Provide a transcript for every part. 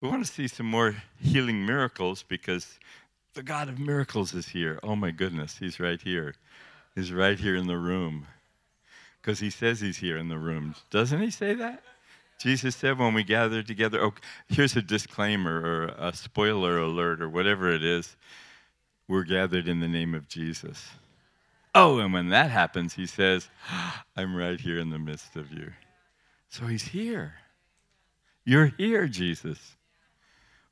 we want to see some more healing miracles because the God of miracles is here. Oh my goodness, he's right here. He's right here in the room. Because he says he's here in the room. Doesn't he say that? Jesus said when we gather together, oh, here's a disclaimer or a spoiler alert or whatever it is. We're gathered in the name of Jesus. Oh, and when that happens, he says, ah, I'm right here in the midst of you. So he's here. You're here, Jesus.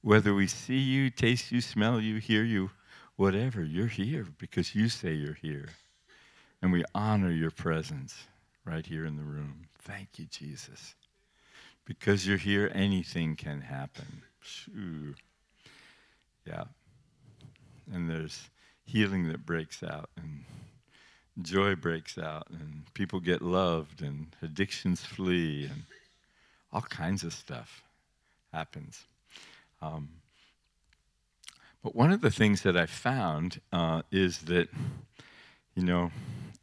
Whether we see you, taste you, smell you, hear you, whatever, you're here because you say you're here. And we honor your presence right here in the room. Thank you, Jesus. Because you're here, anything can happen. Shoo. Yeah. And there's healing that breaks out, and joy breaks out, and people get loved, and addictions flee, and all kinds of stuff happens. Um, but one of the things that I found uh, is that, you know,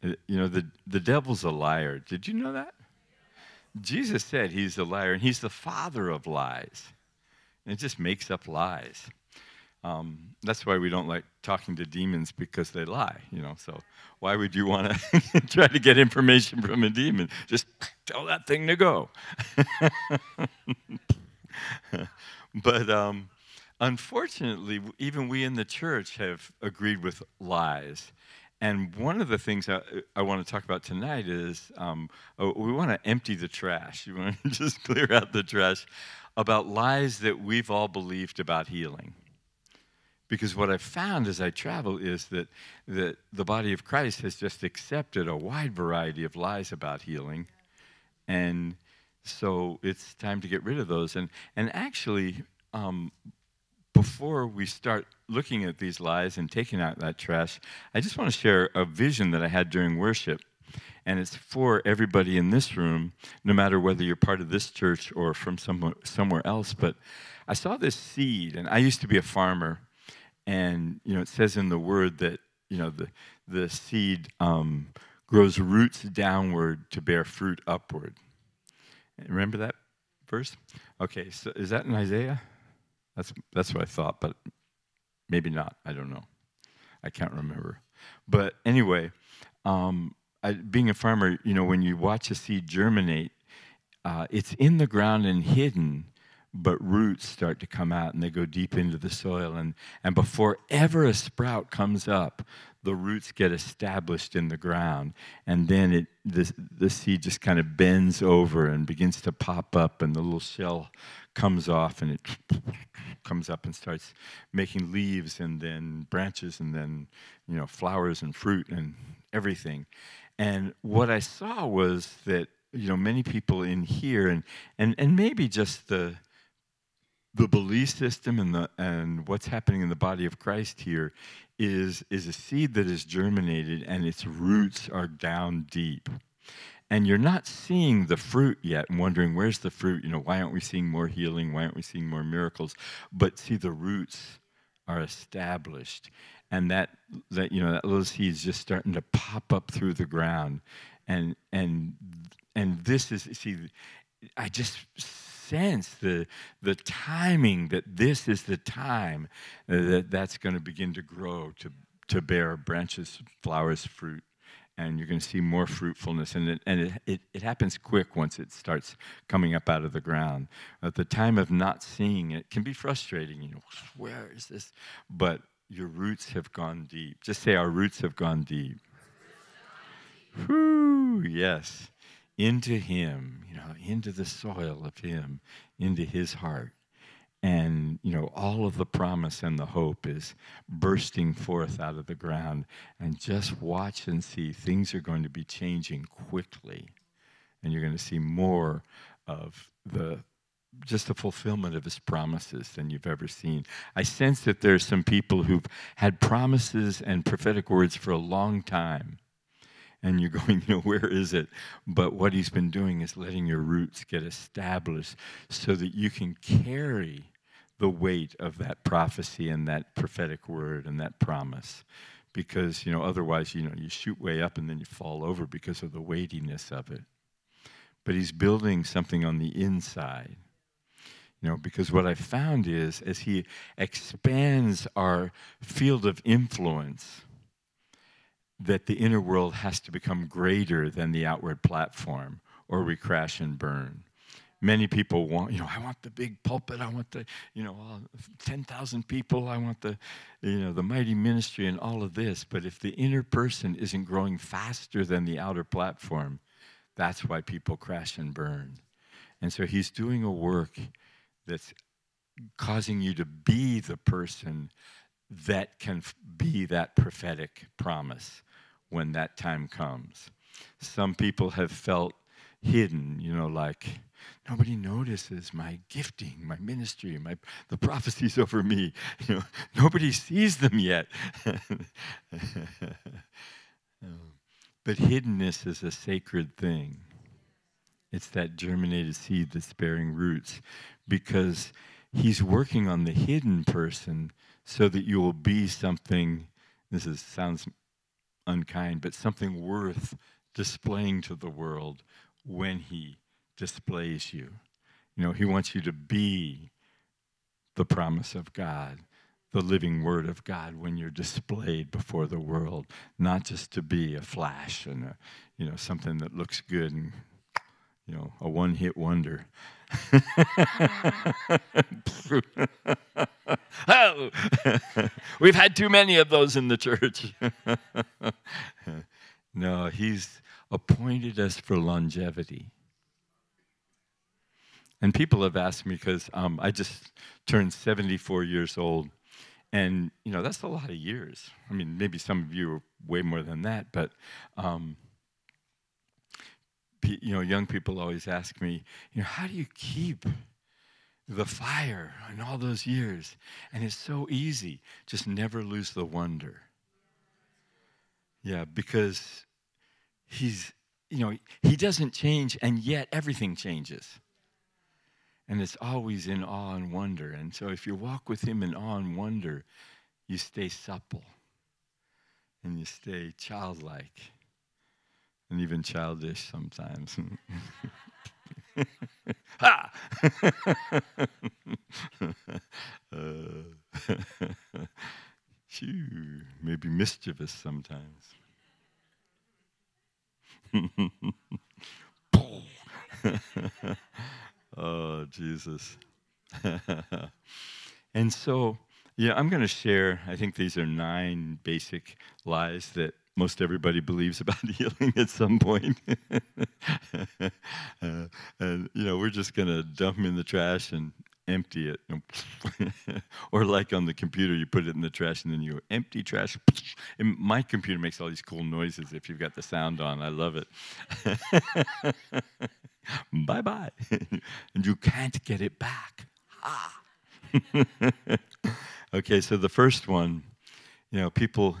uh, you know, the, the devil's a liar. Did you know that? Jesus said he's a liar, and he's the father of lies. And it just makes up lies. Um, that's why we don't like talking to demons because they lie, you know. So why would you want to try to get information from a demon? Just tell that thing to go. but um, unfortunately, even we in the church have agreed with lies. And one of the things I, I want to talk about tonight is um, uh, we want to empty the trash. You want to just clear out the trash about lies that we've all believed about healing. Because what I've found as I travel is that, that the body of Christ has just accepted a wide variety of lies about healing. And so it's time to get rid of those. And, and actually, um, before we start looking at these lies and taking out that trash, I just want to share a vision that I had during worship. And it's for everybody in this room, no matter whether you're part of this church or from somewhere, somewhere else. But I saw this seed, and I used to be a farmer. And, you know, it says in the word that, you know, the, the seed um, grows roots downward to bear fruit upward. Remember that verse? Okay, so is that in Isaiah? That's, that's what I thought, but maybe not. I don't know. I can't remember. But anyway, um, I, being a farmer, you know, when you watch a seed germinate, uh, it's in the ground and hidden, but roots start to come out and they go deep into the soil. And, and before ever a sprout comes up, the roots get established in the ground. And then it, the, the seed just kind of bends over and begins to pop up, and the little shell comes off and it comes up and starts making leaves and then branches and then you know flowers and fruit and everything and what i saw was that you know many people in here and and and maybe just the the belief system and the and what's happening in the body of Christ here is is a seed that is germinated and its roots are down deep. And you're not seeing the fruit yet and wondering where's the fruit? You know why aren't we seeing more healing? Why aren't we seeing more miracles? But see the roots are established. And that that you know that little seed is just starting to pop up through the ground. And and and this is see i just sense the the timing that this is the time that that's going to begin to grow to to bear branches flowers fruit and you're going to see more fruitfulness. And, it, and it, it, it, happens quick once it starts coming up out of the ground. At the time of not seeing it can be frustrating. You know, where is this? But your roots have gone deep. Just say, Our roots have gone deep. Whoo, yes. Into Him, you know, into the soil of Him, into His heart and you know all of the promise and the hope is bursting forth out of the ground and just watch and see things are going to be changing quickly and you're going to see more of the just the fulfillment of his promises than you've ever seen. I sense that there's some people who've had promises and prophetic words for a long time. And you're going, you know, where is it? But what he's been doing is letting your roots get established so that you can carry the weight of that prophecy and that prophetic word and that promise because you know otherwise you know you shoot way up and then you fall over because of the weightiness of it but he's building something on the inside You know, because what I found is as he expands our field of influence, that the inner world has to become greater than the outward platform, or we crash and burn. Many people want, you know, I want the big pulpit, I want the, you know, 10,000 people, I want the, you know, the mighty ministry and all of this. But if the inner person isn't growing faster than the outer platform, that's why people crash and burn. And so he's doing a work that's causing you to be the person that can be that prophetic promise when that time comes. Some people have felt hidden, you know, like nobody notices my gifting, my ministry, my the prophecies over me. You know, nobody sees them yet. Um, but hiddenness is a sacred thing. It's that germinated seed that's bearing roots because he's working on the hidden person so that you will be something this is sounds unkind but something worth displaying to the world when he displays you. You know he wants you to be the promise of god the living word of god when you're displayed before the world not just to be a flash and a, you know something that looks good and you know a one hit wonder oh, we've had too many of those in the church. no, he's appointed us for longevity. And people have asked me because um, I just turned 74 years old. And, you know, that's a lot of years. I mean, maybe some of you are way more than that, but um, you know, young people always ask me, you know, how do you keep the fire in all those years? And it's so easy. Just never lose the wonder. Yeah, because he's, you know, he doesn't change, and yet everything changes. And it's always in awe and wonder. And so if you walk with him in awe and wonder, you stay supple and you stay childlike and even childish sometimes. ha! uh, maybe mischievous sometimes. oh, Jesus. and so, yeah, I'm going to share, I think these are nine basic lies that most everybody believes about healing at some point. uh, and, you know, we're just going to dump them in the trash and empty it. or like on the computer, you put it in the trash and then you empty trash. And my computer makes all these cool noises if you've got the sound on. I love it. bye bye. and you can't get it back. Ah. okay, so the first one, you know, people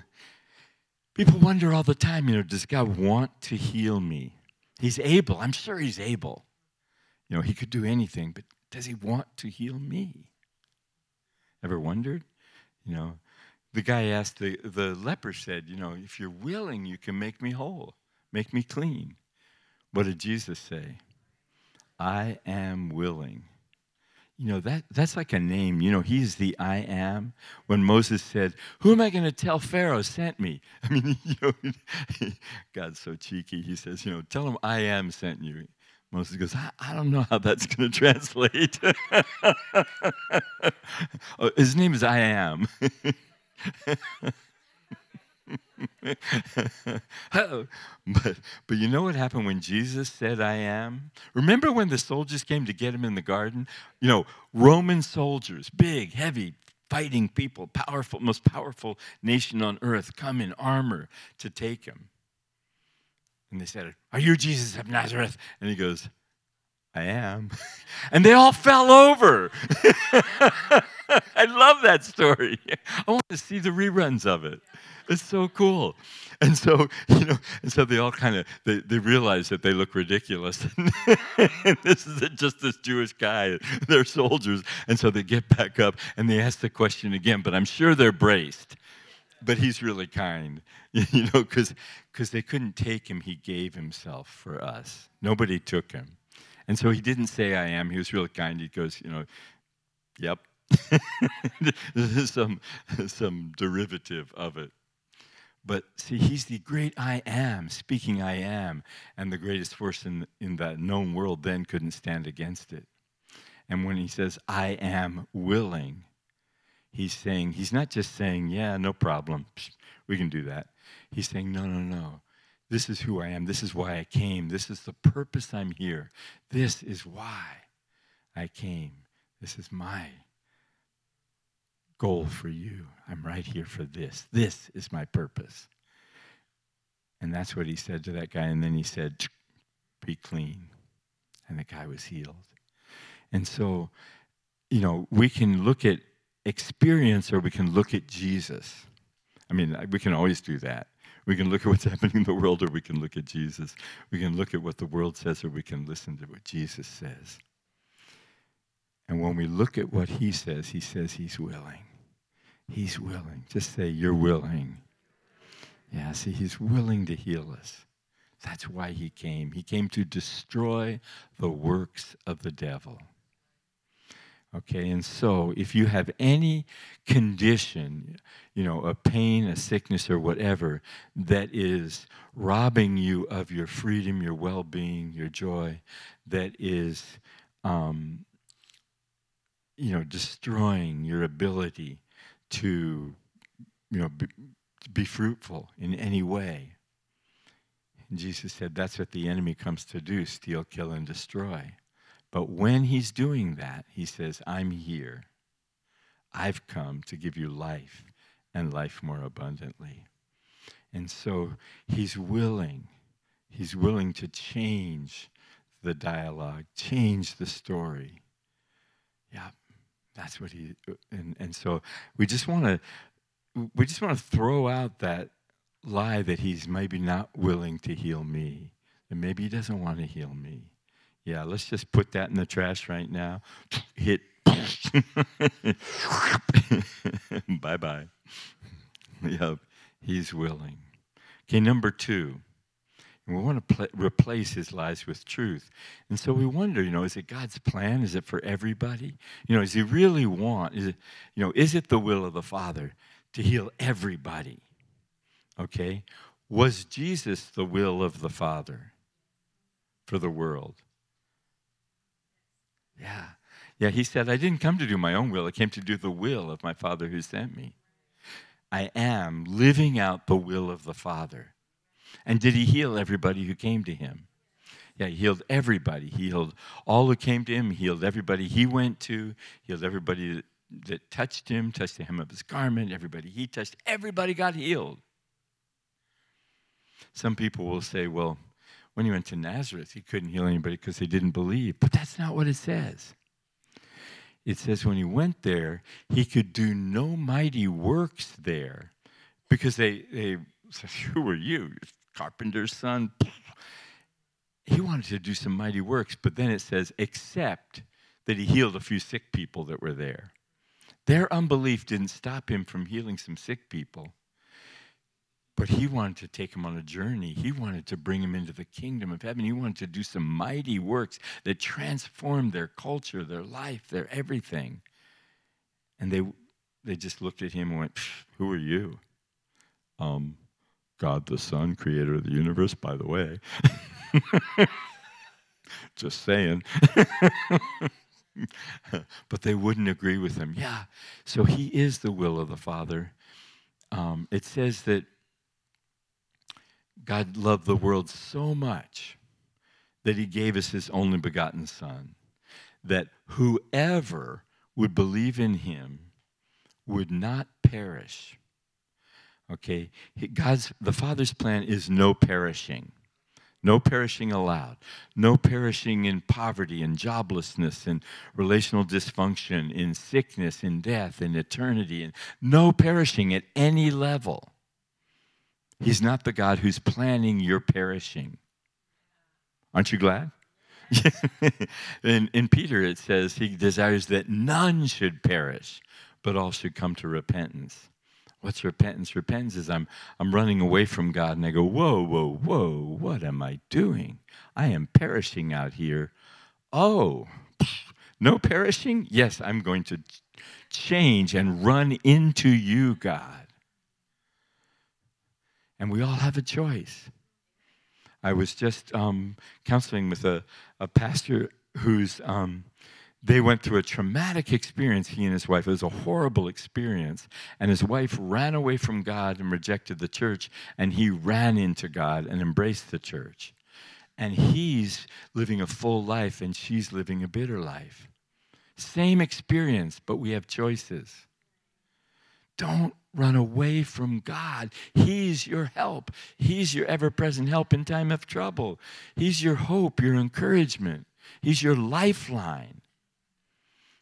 People wonder all the time, you know, does God want to heal me? He's able. I'm sure he's able. You know, he could do anything, but does he want to heal me? Ever wondered? You know, the guy asked, the, the leper said, you know, if you're willing, you can make me whole, make me clean. What did Jesus say? I am willing you know that that's like a name you know he's the i am. When moses said who am i going to tell pharaoh sent me? I mean you know god's so cheeky. He says you know tell him i am sent you. Moses goes i, I don't know how that's going to translate. Oh, his name is i am but, but you know what happened when Jesus said, I am? Remember when the soldiers came to get him in the garden? You know, Roman soldiers, big, heavy, fighting people, powerful, most powerful nation on earth, come in armor to take him. And they said, Are you Jesus of Nazareth? And he goes, I am. And they all fell over. I love that story. I want to see the reruns of it. It's so cool. And so, you know, and so they all kind of they, they realize that they look ridiculous. and this is just this Jewish guy. They're soldiers. And so they get back up and they ask the question again, but I'm sure they're braced. But he's really kind, you know, because they couldn't take him. He gave himself for us. Nobody took him. And so he didn't say, I am. He was really kind. He goes, you know, Yep. This is some, some derivative of it. But see, he's the great I am, speaking I am, and the greatest force in, in the known world then couldn't stand against it. And when he says, I am willing, he's saying, he's not just saying, yeah, no problem, we can do that. He's saying, no, no, no. This is who I am. This is why I came. This is the purpose I'm here. This is why I came. This is my goal for you. I'm right here for this. This is my purpose. And that's what he said to that guy. And then he said, Be clean. And the guy was healed. And so, you know, we can look at experience or we can look at Jesus. I mean, we can always do that. We can look at what's happening in the world or we can look at Jesus. We can look at what the world says or we can listen to what Jesus says. And when we look at what he says, he says he's willing. He's willing. Just say, You're willing. Yeah, see, He's willing to heal us. That's why He came. He came to destroy the works of the devil. Okay, and so if you have any condition, you know, a pain, a sickness, or whatever, that is robbing you of your freedom, your well being, your joy, that is, um, you know, destroying your ability to, you know, be, be fruitful in any way. And Jesus said that's what the enemy comes to do steal, kill, and destroy. But when he's doing that, he says, I'm here. I've come to give you life and life more abundantly. And so he's willing, he's willing to change the dialogue, change the story. Yeah, that's what he, and, and so we just want to, we just want to throw out that lie that he's maybe not willing to heal me, and maybe he doesn't want to heal me. Yeah, let's just put that in the trash right now. Hit. bye bye. Yep, he's willing. Okay, number two. We want to pl- replace his lies with truth. And so we wonder, you know, is it God's plan? Is it for everybody? You know, does he really want, is it, you know, is it the will of the Father to heal everybody? Okay? Was Jesus the will of the Father for the world? Yeah. Yeah, he said, I didn't come to do my own will, I came to do the will of my Father who sent me. I am living out the will of the Father. And did he heal everybody who came to him? Yeah, he healed everybody. He healed all who came to him. He healed everybody he went to. He healed everybody that, touched him, touched the hem of his garment. Everybody he touched, everybody got healed. Some people will say, well, when he went to Nazareth, he couldn't heal anybody because they didn't believe. But that's not what it says. It says when he went there, he could do no mighty works there because they, they said, Who are you? carpenter's son. He wanted to do some mighty works, but then it says, except that he healed a few sick people that were there. Their unbelief didn't stop him from healing some sick people. But he wanted to take him on a journey. He wanted to bring him into the kingdom of heaven. He wanted to do some mighty works that transformed their culture, their life, their everything. And they, they just looked at him and went, Who are you? Um, God the Son, creator of the universe, by the way. Just saying. but they wouldn't agree with him. Yeah, so he is the will of the Father. Um, it says that God loved the world so much that he gave us his only begotten Son, that whoever would believe in him would not perish Okay? God's the Father's plan is no perishing. No perishing allowed. No perishing in poverty and joblessness and relational dysfunction, in sickness, in death, in eternity, and no perishing at any level. He's not the God who's planning your perishing. Aren't you glad? in, in Peter, it says he desires that none should perish, but all should come to repentance. What's repentance? Repentance is I'm, I'm running away from God and I go, whoa, whoa, whoa, what am I doing? I am perishing out here. Oh, No perishing? Yes, I'm going to change and run into you, God. And we all have a choice. I was just um, counseling with a, a pastor who's, um, they went through a traumatic experience, he and his wife. It was a horrible experience. And his wife ran away from God and rejected the church, and he ran into God and embraced the church. And he's living a full life, and she's living a bitter life. Same experience, but we have choices. Don't run away from God. He's your help. He's your ever present help in time of trouble. He's your hope, your encouragement. He's your lifeline.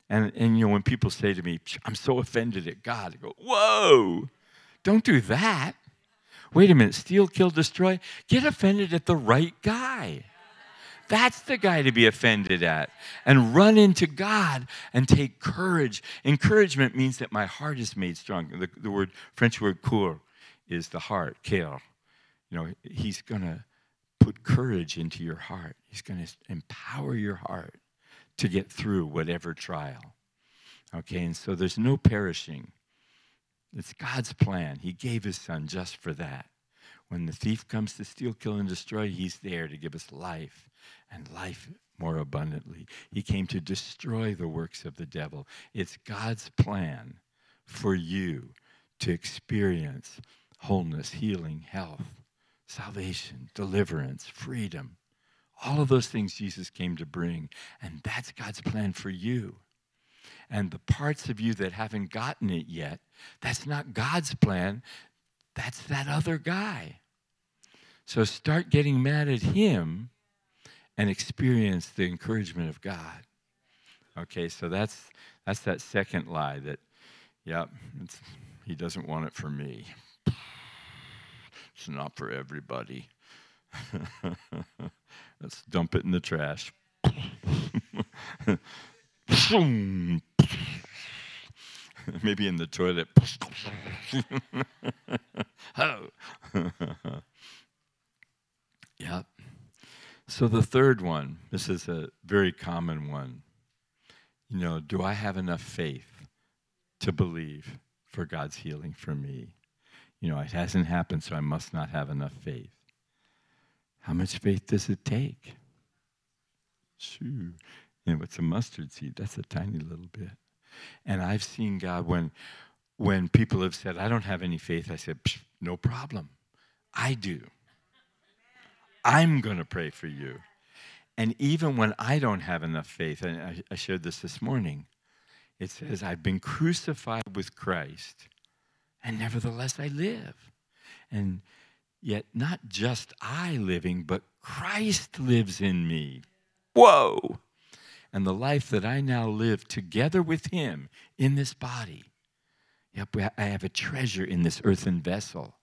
And, and you know, when people say to me, I'm so offended at God, I go, Whoa, don't do that. Wait a minute, steal, kill, destroy. Get offended at the right guy. That's the guy to be offended at. And run into God and take courage. Encouragement means that my heart is made strong. The, the word French word coeur is the heart, cœur. You know, he's going to put courage into your heart. He's going to empower your heart to get through whatever trial. Okay, and so there's no perishing. It's God's plan. He gave his son just for that. When the thief comes to steal, kill, and destroy, he's there to give us life and life more abundantly. He came to destroy the works of the devil. It's God's plan for you to experience wholeness, healing, health, salvation, deliverance, freedom. All of those things Jesus came to bring. And that's God's plan for you. And the parts of you that haven't gotten it yet, that's not God's plan. That's that other guy. So start getting mad at him and experience the encouragement of God. Okay, so that's that's that second lie that, yeah, he doesn't want it for me. It's not for everybody. Let's dump it in the trash. Maybe in the toilet. oh. yep. So the third one, this is a very common one. You know, do I have enough faith to believe for God's healing for me? You know, it hasn't happened, so I must not have enough faith. How much faith does it take? Shoo. Know, it's a mustard seed. That's a tiny little bit. And I've seen God when when people have said, I don't have any faith, I said, no problem. I do. I'm going to pray for you. And even when I don't have enough faith, and I, I shared this this morning, it says, I've been crucified with Christ, and nevertheless I live. And yet, not just I living, but Christ lives in me. Whoa! And the life that I now live together with Him in this body. Yep, I have a treasure in this earthen vessel.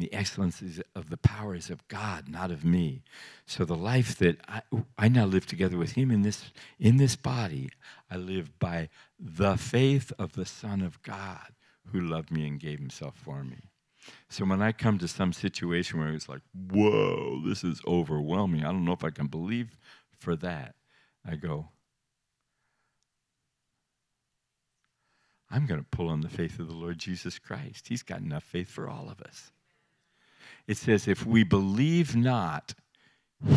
The excellencies of the powers of God, not of me. So the life that I, I now live together with Him in this, in this body, I live by the faith of the Son of God who loved me and gave Himself for me. So when I come to some situation where it's like, whoa, this is overwhelming, I don't know if I can believe for that, I go, I'm going to pull on the faith of the Lord Jesus Christ. He's got enough faith for all of us it says, if we believe not,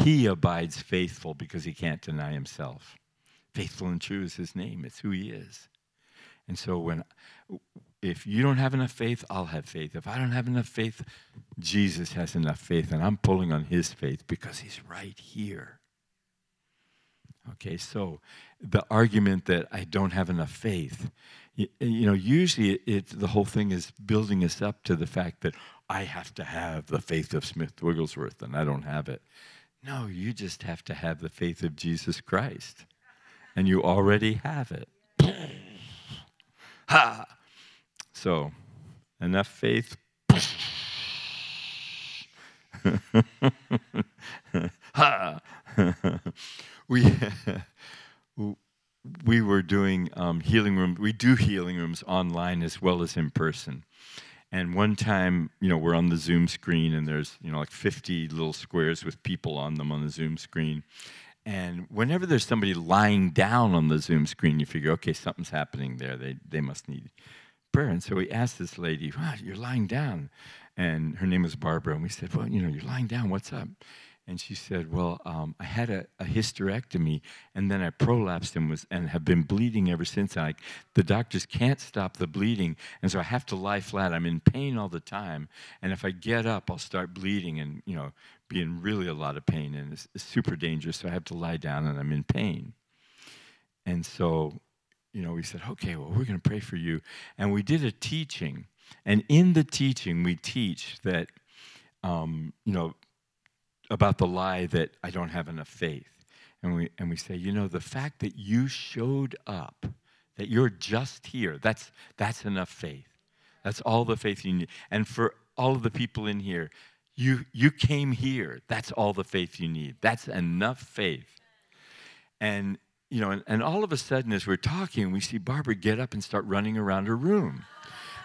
he abides faithful because he can't deny himself. Faithful and true is his name, it's who he is. And so when if you don't have enough faith, I'll have faith. If I don't have enough faith, Jesus has enough faith, and I'm pulling on his faith because he's right here. Okay, so the argument that I don't have enough faith, you, you know, usually it, it, the whole thing is building us up to the fact that I have to have the faith of Smith Wigglesworth and I don't have it. No, you just have to have the faith of Jesus Christ, and you already have it. ha! So, enough faith. ha! we we were doing um, healing rooms. We do healing rooms online as well as in person. And one time, you know, we're on the Zoom screen and there's, you know, like 50 little squares with people on them on the Zoom screen. And whenever there's somebody lying down on the Zoom screen, you figure, okay, something's happening there. They, they must need prayer. And so we asked this lady, wow, you're lying down. And her name was Barbara. And we said, well, you know, you're lying down. What's up? And she said, Well, um, I had a, a, hysterectomy and then I prolapsed and, was, and have been bleeding ever since. I, the doctors can't stop the bleeding. And so I have to lie flat. I'm in pain all the time. And if I get up, I'll start bleeding and, you know, be in really a lot of pain. And it's, it's super dangerous. So I have to lie down and I'm in pain. And so, you know, we said, Okay, well, we're going to pray for you. And we did a teaching. And in the teaching, we teach that, um, you know, about the lie that I don't have enough faith. And we, and we say, you know, the fact that you showed up, that you're just here, that's, that's enough faith. That's all the faith you need. And for all of the people in here, you, you came here. That's all the faith you need. That's enough faith. And, you know, and, and all of a sudden, as we're talking, we see Barbara get up and start running around her room.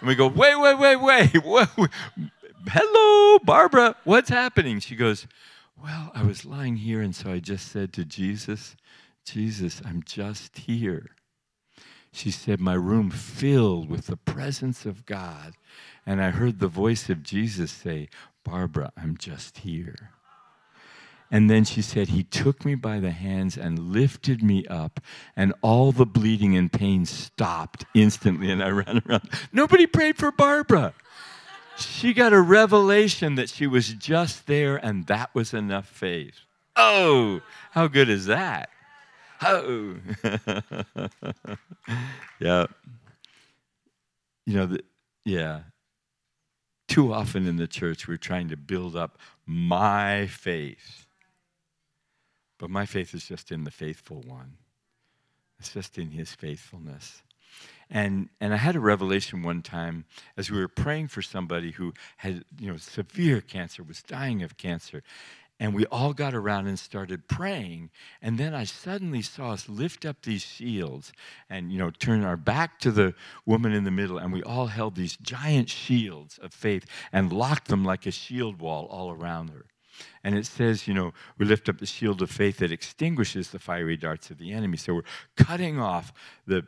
And we go, wait, wait, wait, wait. wait. Hello, Barbara, what's happening? She goes, well, I was lying here, and so I just said to Jesus, Jesus, I'm just here. She said, My room filled with the presence of God. And I heard the voice of Jesus say, Barbara, I'm just here. And then she said, He took me by the hands and lifted me up, and all the bleeding and pain stopped instantly, and I ran around. Nobody prayed for Barbara she got a revelation that she was just there and that was enough faith. Oh, how good is that? Oh, yeah. You know, the, yeah. Too often in the church, we're trying to build up my faith. But my faith is just in the faithful one, it's just in his faithfulness. And, and I had a revelation one time as we were praying for somebody who had you know, severe cancer, was dying of cancer. And we all got around and started praying. And then I suddenly saw us lift up these shields and, you know, turn our back to the woman in the middle. And we all held these giant shields of faith and locked them like a shield wall all around her. And it says, you know, we lift up the shield of faith that extinguishes the fiery darts of the enemy. So we're cutting off the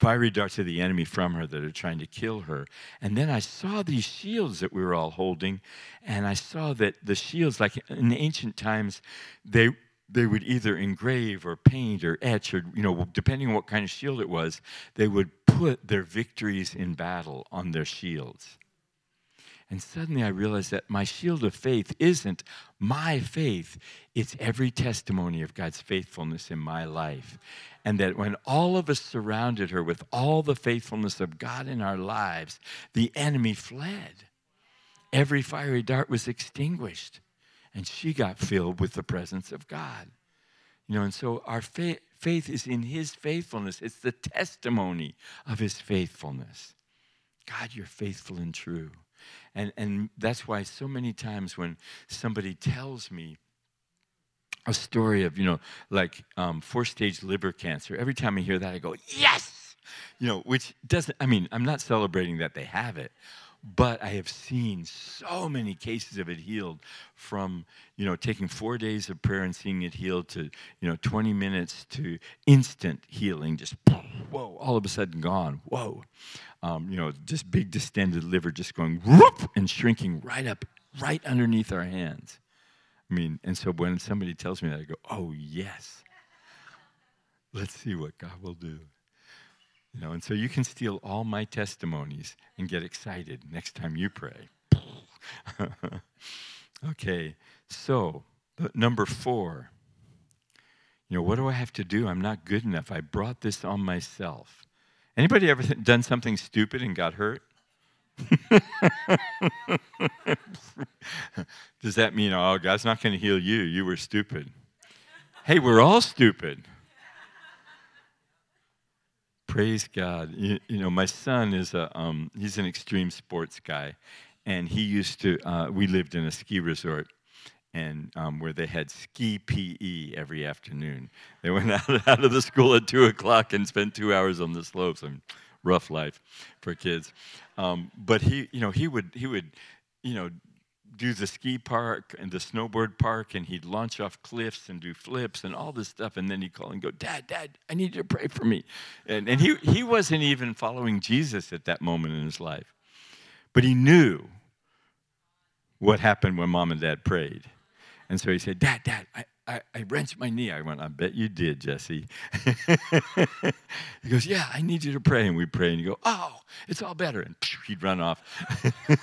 fiery darts of the enemy from her that are trying to kill her. And then I saw these shields that we were all holding, and I saw that the shields, like in ancient times, they they would either engrave or paint or etch or you know depending on what kind of shield it was they would put their victories in battle on their shields and suddenly I realized that my shield of faith isn't my faith, it's every testimony of God's faithfulness in my life. And that when all of us surrounded her with all the faithfulness of God in our lives, the enemy fled. Every fiery dart was extinguished, and she got filled with the presence of God. You know, and so our faith, faith is in his faithfulness, it's the testimony of his faithfulness. God, you're faithful and true. And, and that's why so many times when somebody tells me a story of, you know, like um, four stage liver cancer, every time I hear that, I go, yes! You know, which doesn't, I mean, I'm not celebrating that they have it, but I have seen so many cases of it healed from, you know, taking four days of prayer and seeing it healed to, you know, 20 minutes to instant healing, just whoa, all of a sudden gone, whoa. Um, you know, just big distended liver just going whoop and shrinking right up, right underneath our hands. I mean, and so when somebody tells me that, I go, oh, yes. Let's see what God will do. You know, and so you can steal all my testimonies and get excited next time you pray. okay, so number four. You know, what do I have to do? I'm not good enough. I brought this on myself. Anybody ever done something stupid and got hurt? Does that mean, oh, God's not going to heal you? You were stupid. Hey, we're all stupid. Praise God. You, you, know, my son is a um, he's an extreme sports guy, and he used to. Uh, we lived in a ski resort, and um, where they had ski PE every afternoon. They went out, out of the school at two o'clock and spent two hours on the slopes. I mean, rough life for kids. Um, but he, you know, he would he would, you know, do the ski park and the snowboard park, and he'd launch off cliffs and do flips and all this stuff. And then he'd call and go, Dad, Dad, I need you to pray for me. And, and he, he wasn't even following Jesus at that moment in his life. But he knew what happened when mom and dad prayed. And so he said, Dad, Dad, I, I, I wrenched my knee. I went, I bet you did, Jesse. he goes, Yeah, I need you to pray. And we pray, and you go, Oh, it's all better. And he'd run off.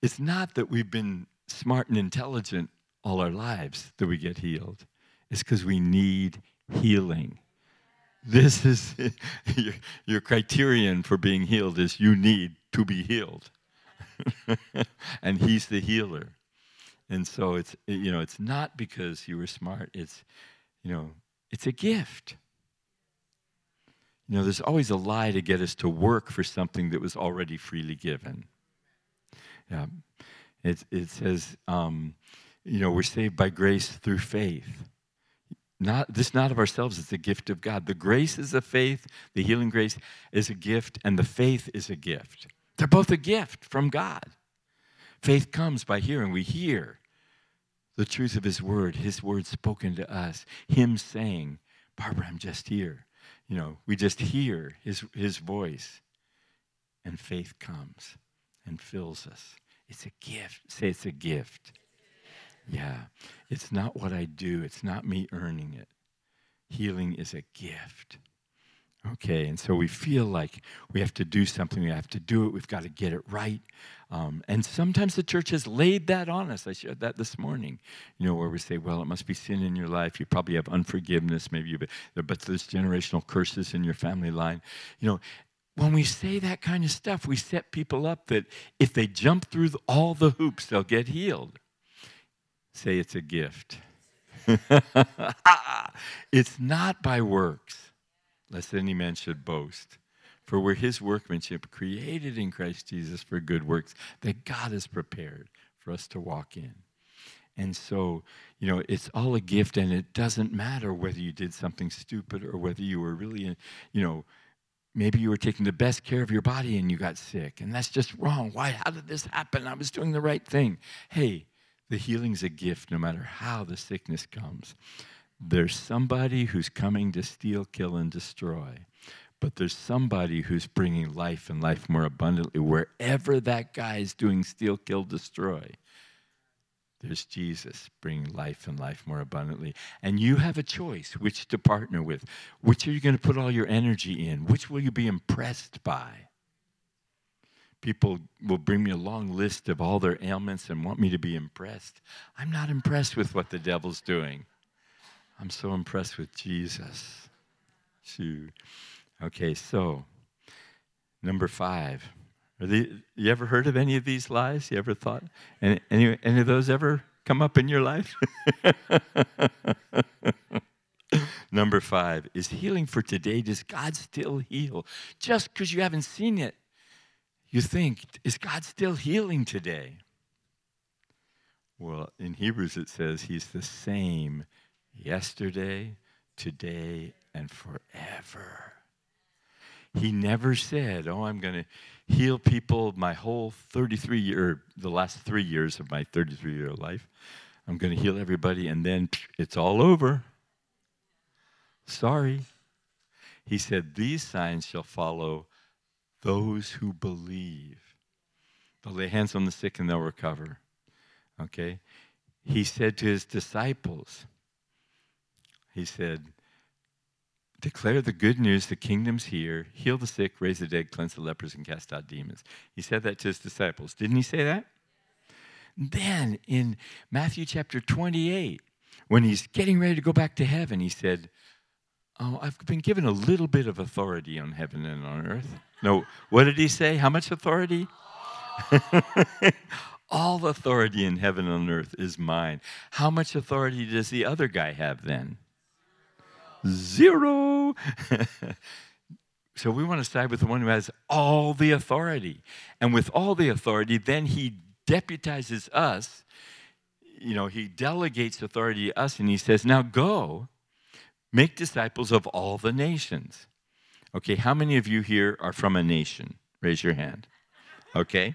it's not that we've been smart and intelligent all our lives that we get healed, it's because we need healing. This is your, your criterion for being healed is you need to be healed. and he's the healer. And so it's you know, it's not because you were smart. It's you know, it's a gift. You know, there's always a lie to get us to work for something that was already freely given. Yeah. It, it says, um, you know, we're saved by grace through faith. Not this not of ourselves, it's a gift of God. The grace is a faith, the healing grace is a gift, and the faith is a gift. They're both a gift from God. Faith comes by hearing. We hear the truth of His word, His word spoken to us, Him saying, Barbara, I'm just here. You know, we just hear His, his voice, and faith comes and fills us. It's a gift. Say it's a gift. Yeah. It's not what I do, it's not me earning it. Healing is a gift. Okay, and so we feel like we have to do something, we have to do it, we've got to get it right. Um, and sometimes the church has laid that on us. I shared that this morning, you know, where we say, well, it must be sin in your life. You probably have unforgiveness, maybe, you, but there's generational curses in your family line. You know, when we say that kind of stuff, we set people up that if they jump through all the hoops, they'll get healed. Say it's a gift. it's not by works lest any man should boast. For we're his workmanship, created in Christ Jesus for good works that God has prepared for us to walk in. And so, you know, it's all a gift, and it doesn't matter whether you did something stupid or whether you were really, uh, you know, maybe you were taking the best care of your body and you got sick, and that's just wrong. Why? How did this happen? I was doing the right thing. Hey, the healing's a gift no matter how the sickness comes. There's somebody who's coming to steal, kill, and destroy. But there's somebody who's bringing life and life more abundantly. Wherever that guy is doing steal, kill, destroy, there's Jesus bringing life and life more abundantly. And you have a choice which to partner with. Which are you going to put all your energy in? Which will you be impressed by? People will bring me a long list of all their ailments and want me to be impressed. I'm not impressed with what the devil's doing. I'm so impressed with Jesus. Shoot. Okay, so number five. You ever heard of any of these lies? You ever thought? Any, any, any of those ever come up in your life? number five is healing for today. Does God still heal? Just because you haven't seen it, you think, is God still healing today? Well, in Hebrews it says he's the same yesterday, today, and forever. He never said, Oh, I'm going to heal people my whole 33 year, the last three years of my 33 year life. I'm going to heal everybody, and then it's all over. Sorry. He said, These signs shall follow those who believe. They'll lay hands on the sick and they'll recover. Okay? He said to his disciples, he said, Declare the good news, the kingdom's here, heal the sick, raise the dead, cleanse the lepers, and cast out demons. He said that to his disciples. Didn't he say that? Then in Matthew chapter 28, when he's getting ready to go back to heaven, he said, Oh, I've been given a little bit of authority on heaven and on earth. No, what did he say? How much authority? All authority in heaven and on earth is mine. How much authority does the other guy have then? Zero. so we want to side with the one who has all the authority. And with all the authority, then he deputizes us. You know, he delegates authority to us and he says, Now go, make disciples of all the nations. Okay, how many of you here are from a nation? Raise your hand. Okay?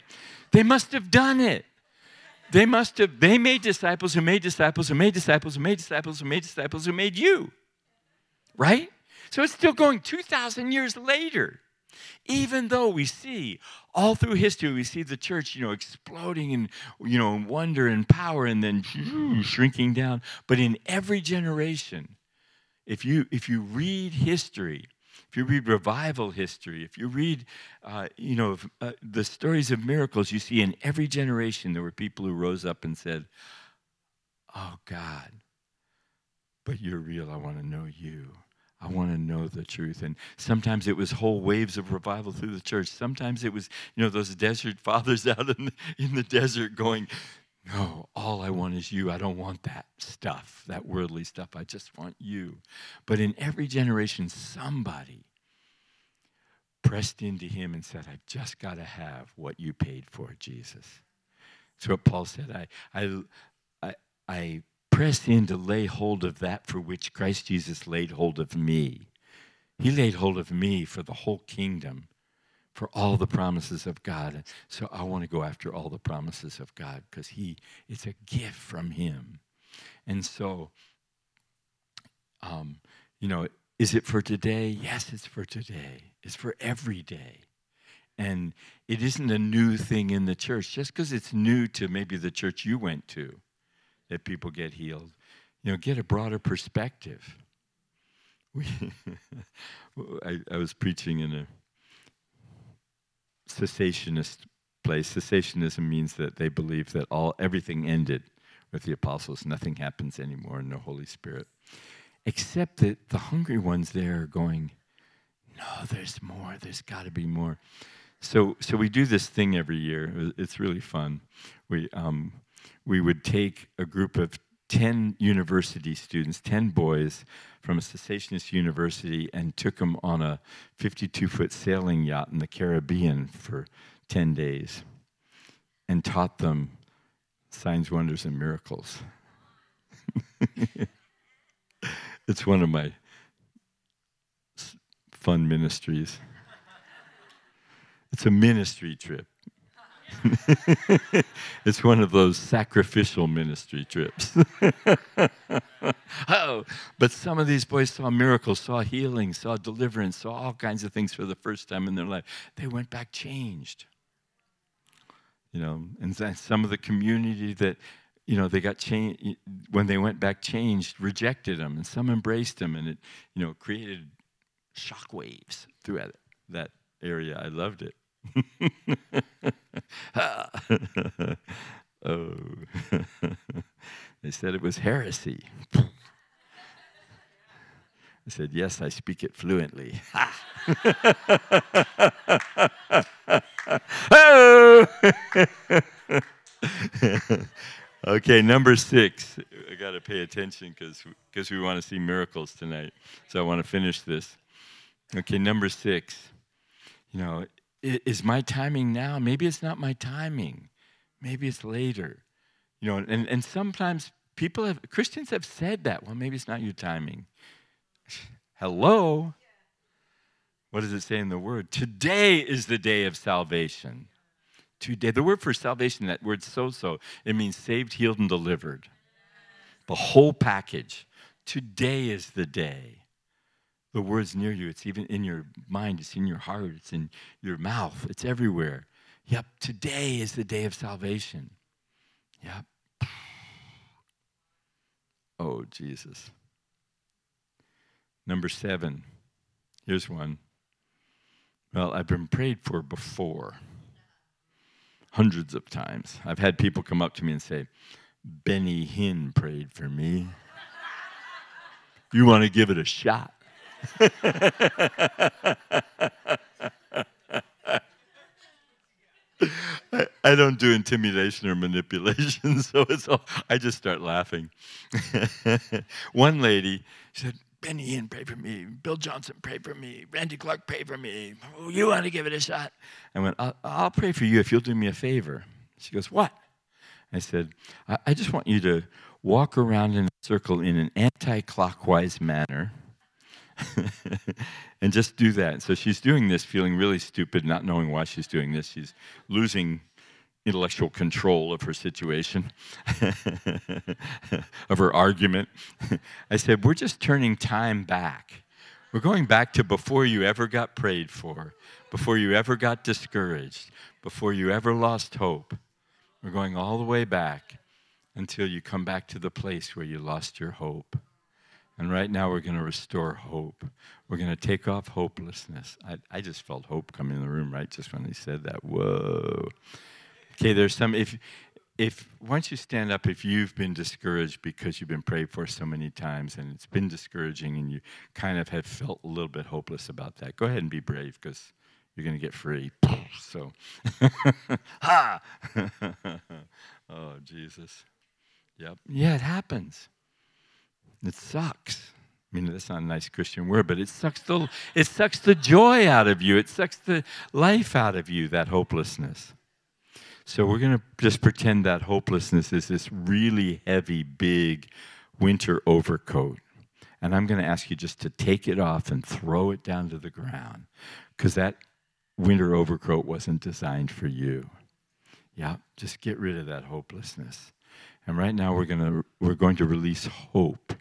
They must have done it. They must have, they made disciples who made disciples who made disciples who made disciples who made disciples who made you. Right? So it's still going 2,000 years later. Even though we see all through history, we see the church, you know, exploding in, you know, wonder and power and then shrinking down. But in every generation, if you if you read history, if you read revival history, if you read, uh, you know, uh, the stories of miracles, you see in every generation there were people who rose up and said, "Oh God, but you're real. I want to know you." I want to know the truth. And sometimes it was whole waves of revival through the church. Sometimes it was, you know, those desert fathers out in the, in the desert going, No, all I want is you. I don't want that stuff, that worldly stuff. I just want you. But in every generation, somebody pressed into him and said, I've just got to have what you paid for, Jesus. That's what Paul said. I, I, I, I press in to lay hold of that for which Christ Jesus laid hold of me. He laid hold of me for the whole kingdom, for all the promises of God. So I want to go after all the promises of God because He it's a gift from Him. And so, um, you know, is it for today? Yes, it's for today. It's for every day. And it isn't a new thing in the church just because it's new to maybe the church you went to that people get healed. You know, get a broader perspective. We, I, I was preaching in a cessationist place. Cessationism means that they believe that all everything ended with the apostles. Nothing happens anymore in the Holy Spirit. Except that the hungry ones there are going, no, there's more. There's got to be more. So, so we do this thing every year. It's really fun. We, um, we would take a group of 10 university students, 10 boys from a cessationist university, and took them on a 52 foot sailing yacht in the Caribbean for 10 days and taught them signs, wonders, and miracles. it's one of my fun ministries. It's a ministry trip. it's one of those sacrificial ministry trips. oh, but some of these boys saw miracles, saw healing, saw deliverance, saw all kinds of things for the first time in their life. They went back changed. You know, and some of the community that you know they got changed when they went back changed rejected them and some embraced them and it you know created shock waves throughout that area i loved it oh. they said it was heresy. I said, Yes, I speak it fluently. oh! okay, number six. I got to pay attention because we want to see miracles tonight. So I want to finish this. Okay, number six. You know, is my timing now? Maybe it's not my timing. Maybe it's later. You know, and, and sometimes people have, Christians have said that. Well, maybe it's not your timing. Hello? What does it say in the word? Today is the day of salvation. Today. The word for salvation, that word sozo, it means saved, healed, and delivered. The whole package. Today is the day the word's near you. It's even in your mind, it's in your heart, it's in your mouth, it's everywhere. Yep, today is the day of salvation. Yep. Oh, Jesus. Number seven. Here's one. Well, I've been prayed for before, hundreds of times. I've had people come up to me and say, Benny Hinn prayed for me. you want to give it a shot? I, I, don't do intimidation or manipulation, so it's all, I just start laughing. One lady said, Benny Hinn, pray for me. Bill Johnson, pray for me. Randy Clark, pray for me. Oh, you want to give it a shot? I went, I'll, I'll, pray for you if you'll do me a favor. She goes, What? I said, I, I just want you to walk around in a circle in an anti clockwise manner and just do that. So she's doing this, feeling really stupid, not knowing why she's doing this. She's losing intellectual control of her situation, of her argument. I said, We're just turning time back. We're going back to before you ever got prayed for, before you ever got discouraged, before you ever lost hope. We're going all the way back until you come back to the place where you lost your hope. And right now, we're going to restore hope. We're going to take off hopelessness. I, I just felt hope come in the room, right? Just when he said that. Whoa. Okay, there's some, if, if once you stand up, if you've been discouraged because you've been prayed for so many times and it's been discouraging and you kind of have felt a little bit hopeless about that, go ahead and be brave because you're going to get free. So, ha! oh, Jesus. Yep. Yeah, it happens. It sucks. I mean, that's not a nice Christian word, but it sucks the, it sucks the joy out of you. It sucks the life out of you, that hopelessness. So we're going to just pretend that hopelessness is this really heavy, big winter overcoat. And I'm going to ask you just to take it off and throw it down to the ground because that winter overcoat wasn't designed for you. Yeah, just get rid of that hopelessness. And right now we're to we're going to release hope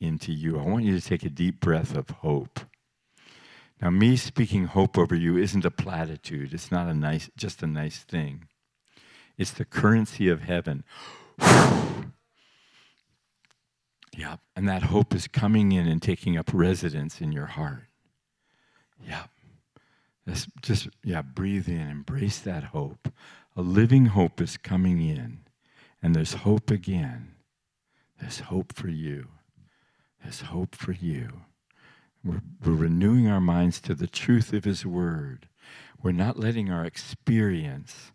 into you. I want you to take a deep breath of hope. Now me speaking hope over you isn't a platitude. It's not a nice just a nice thing. It's the currency of heaven. yeah, and that hope is coming in and taking up residence in your heart. Yeah. Just, just yeah, breathe in, embrace that hope. A living hope is coming in. And there's hope again. There's hope for you. There's hope for you. We're, we're renewing our minds to the truth of His Word. We're not letting our experience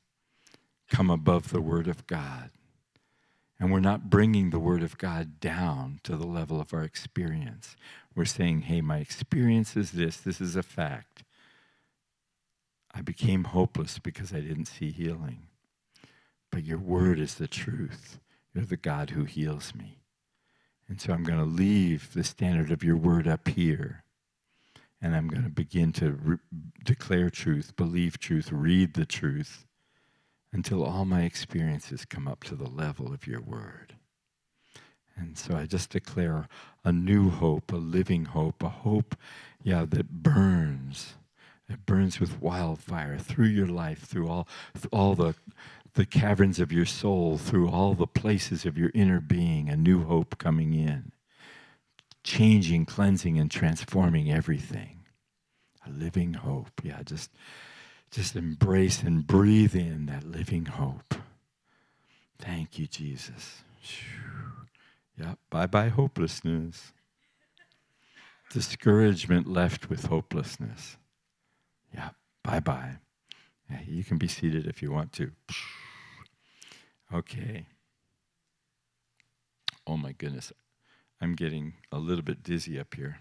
come above the Word of God. And we're not bringing the Word of God down to the level of our experience. We're saying, hey, my experience is this, this is a fact. I became hopeless because I didn't see healing. But your Word is the truth. You're the God who heals me. And so I'm going to leave the standard of your Word up here. And I'm going to begin to re- declare truth, believe truth, read the truth until all my experiences come up to the level of your word. And so I just declare a new hope, a living hope, a hope, yeah, that burns, that burns with wildfire through your life, through all, through all the, the caverns of your soul, through all the places of your inner being, a new hope coming in, changing, cleansing, and transforming everything. A living hope, yeah, just just embrace and breathe in that living hope. Thank you, Jesus. Yeah. bye bye hopelessness. Discouragement left with hopelessness. Yeah, bye bye. You can be seated if you want to. Okay. Oh my goodness. I'm getting a little bit dizzy up here.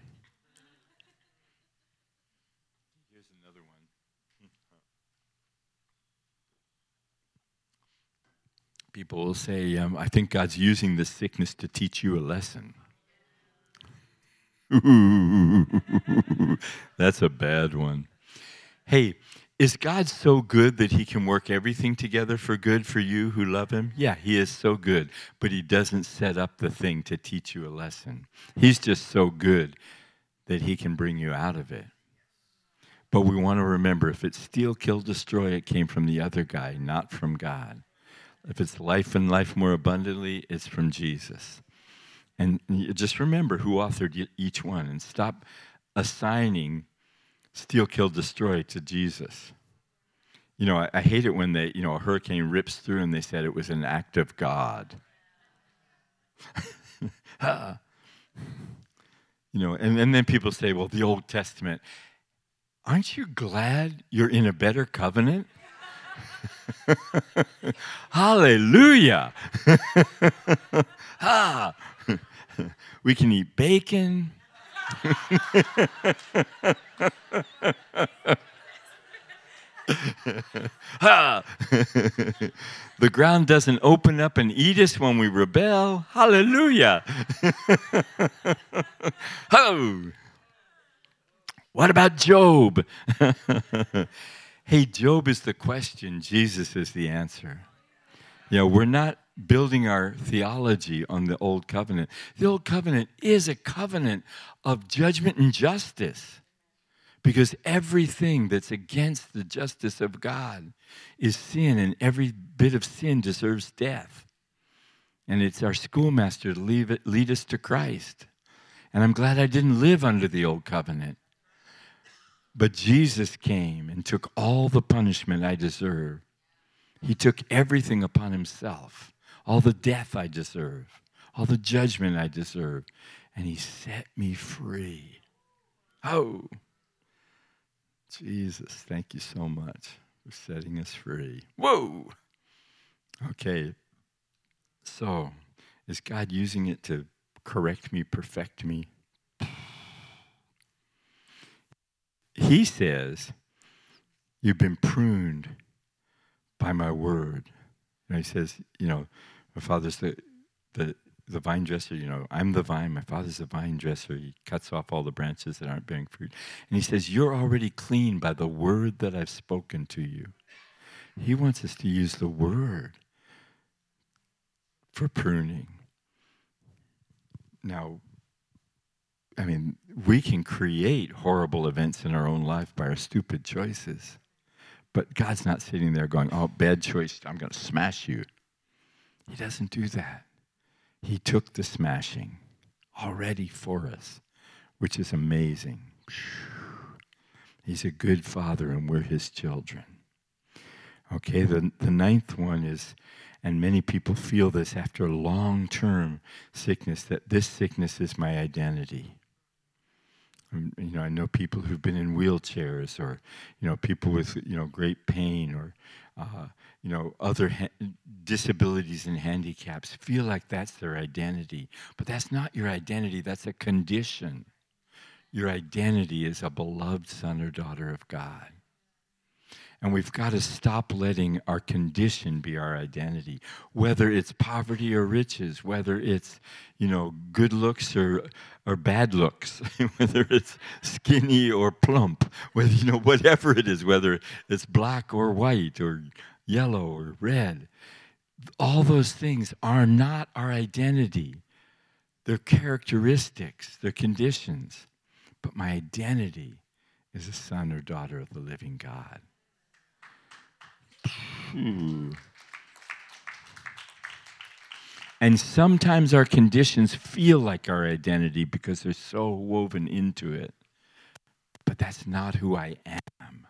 People will say, um, I think God's using this sickness to teach you a lesson. That's a bad one. Hey, is God so good that he can work everything together for good for you who love him? Yeah, he is so good, but he doesn't set up the thing to teach you a lesson. He's just so good that he can bring you out of it. But we want to remember if it's steal, kill, destroy, it came from the other guy, not from God. If it's life and life more abundantly, it's from Jesus. And just remember who authored each one and stop assigning steal, kill, destroy to Jesus. You know, I, I, hate it when they, you know, a hurricane rips through and they said it was an act of God. you know, and, and then people say, well, the Old Testament. Aren't you glad you're in a better covenant? Hallelujah. ah. We can eat bacon. The ground doesn't open up and eat us when we rebel. Hallelujah. oh. What about Job? hey, Job is the question, Jesus is the answer. You know, we're not building our theology on the Old Covenant. The Old Covenant is a covenant of judgment and justice because everything that's against the justice of God is sin, and every bit of sin deserves death. And it's our schoolmaster to lead, lead us to Christ. And I'm glad I didn't live under the Old Covenant. But Jesus came and took all the punishment I deserve. He took everything upon himself all the death I deserve, all the judgment I deserve, and He set me free. Oh, Jesus, thank you so much for setting us free. Whoa! Okay, so is God using it to correct me, perfect me? He says, You've been pruned by my word. And he says, You know, my father's the, the, the vine dresser, you know, I'm the vine, my father's the vine dresser. He cuts off all the branches that aren't bearing fruit. And he says, You're already clean by the word that I've spoken to you. He wants us to use the word for pruning. Now, I mean, we can create horrible events in our own life by our stupid choices. But God's not sitting there going, Oh, bad choice, I'm going to smash you. He doesn't do that. He took the smashing already for us, which is amazing. He's a good father, and we're his children. Okay, the, the ninth one is, and many people feel this after long term sickness, that this sickness is my identity. You know, I know people who've been in wheelchairs, or you know, people with you know great pain, or uh, you know, other ha- disabilities and handicaps feel like that's their identity. But that's not your identity, that's a condition. Your identity is a beloved son or daughter of God. And we've got to stop letting our condition be our identity, whether it's poverty or riches, whether it's, you know, good looks or, or bad looks, whether it's skinny or plump, whether, you know, whatever it is, whether it's black or white or yellow or red. All those things are not our identity. They're characteristics, they're conditions. But my identity is a son or daughter of the living God. Hmm. And sometimes our conditions feel like our identity because they're so woven into it. But that's not who I am.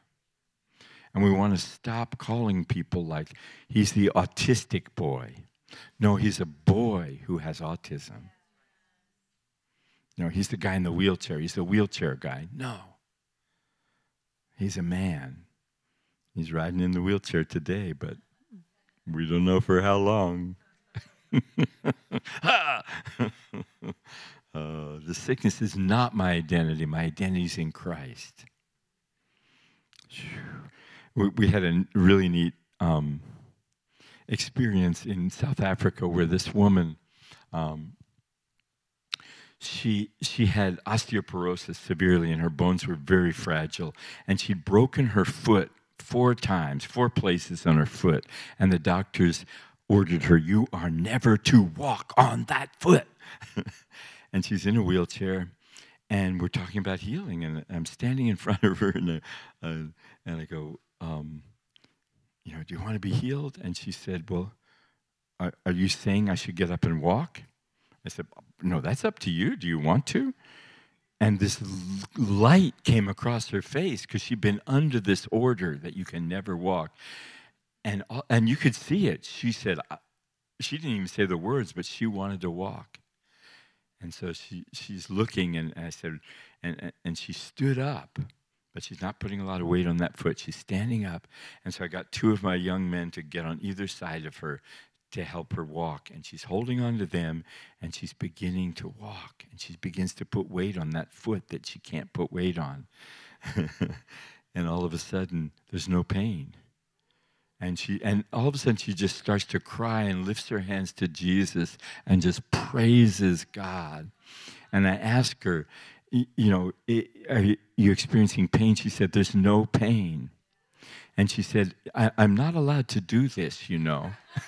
And we want to stop calling people like he's the autistic boy. No, he's a boy who has autism. No, he's the guy in the wheelchair. He's the wheelchair guy. No. He's a man. He's riding in the wheelchair today, but we don't know for how long. uh, the sickness is not my identity. My identity is in Christ we, we had a really neat um, experience in South Africa where this woman, um, she she had osteoporosis severely, and her bones were very fragile, and she'd broken her foot four times, four places on her foot, and the doctors ordered her, "You are never to walk on that foot." and she's in a wheelchair, and we're talking about healing, and I'm standing in front of her, and I, uh, and I go, um, you know, do you want to be healed? And she said, well, are, are you saying I should get up and walk? I said, no, that's up to you. Do you want to? And this light came across her face because she'd been under this order that you can never walk. And, and you could see it. She said, she didn't even say the words, but she wanted to walk. And so she, she's looking, and I said, and, and she stood up but she's not putting a lot of weight on that foot. She's standing up. And so I got two of my young men to get on either side of her to help her walk. And she's holding on to them and she's beginning to walk. And she begins to put weight on that foot that she can't put weight on. and all of a sudden, there's no pain. And she and all of a sudden she just starts to cry and lifts her hands to Jesus and just praises God. And I ask her, you know, are you experiencing pain? She said, There's no pain. And she said, I, am not allowed to do this, you know.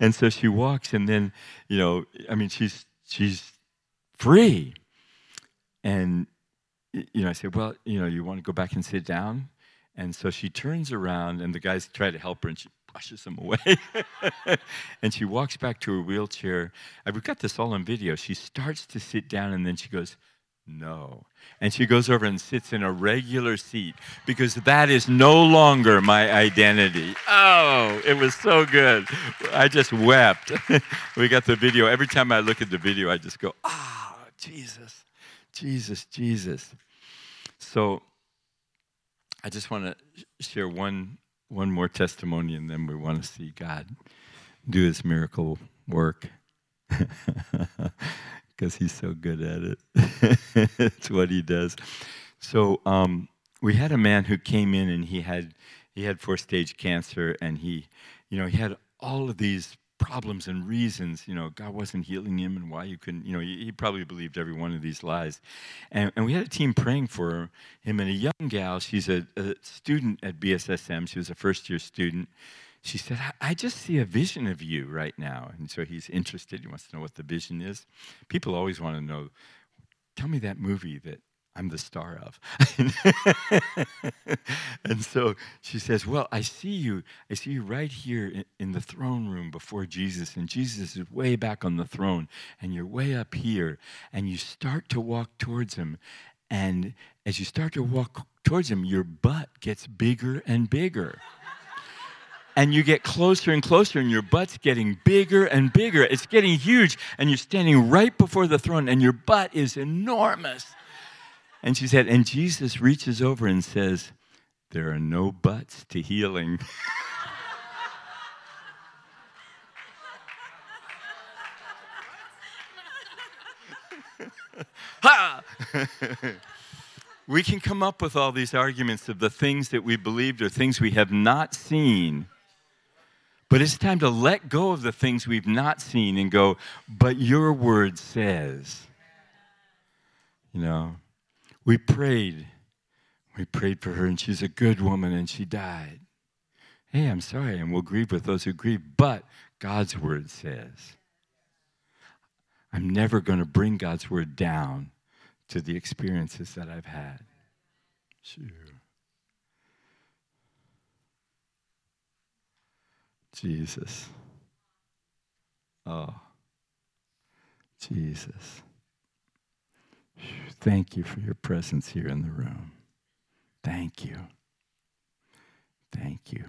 and so she walks, and then, you know, I mean, she's she's free. And you know, I said, Well, you know, you want to go back and sit down? And so she turns around, and the guys try to help her, and she pushes him away. and she walks back to her wheelchair. We've got this all on video. She starts to sit down, and then she goes, no. And she goes over and sits in a regular seat because that is no longer my identity. Oh, it was so good. I just wept. we got the video. Every time I look at the video, I just go, ah, oh, Jesus, Jesus, Jesus. So I just want to share one, one more testimony and then we want to see God do his miracle work. because he's so good at it. it's what he does. So um, we had a man who came in and he had he had four stage cancer and he, you know, he had all of these problems and reasons, you know, God wasn't healing him and why you couldn't, you know, he, he probably believed every one of these lies. And, and we had a team praying for him and a young gal, she's a, a student at BSSM, she was a first year student she said, I just see a vision of you right now. And so he's interested. He wants to know what the vision is. People always want to know, tell me that movie that I'm the star of. and so she says, Well, I see you. I see you right here in, in, the throne room before Jesus, and Jesus is way back on the throne, and you're way up here, and you start to walk towards him. And as you start to walk towards him, your butt gets bigger and bigger and you get closer and closer, and your butt's getting bigger and bigger. It's getting huge, and you're standing right before the throne, and your butt is enormous. And she said, and Jesus reaches over and says, There are no butts to healing. ha! we can come up with all these arguments of the things that we believed or things we have not seen but it's time to let go of the things we've not seen and go, but your word says. You know, we prayed. We prayed for her, and she's a good woman, and she died. Hey, I'm sorry, and we'll grieve with those who grieve, but God's word says. I'm never going to bring God's word down to the experiences that I've had. Sure. Jesus. Oh, Jesus. Thank you for your presence here in the room. Thank you. Thank you.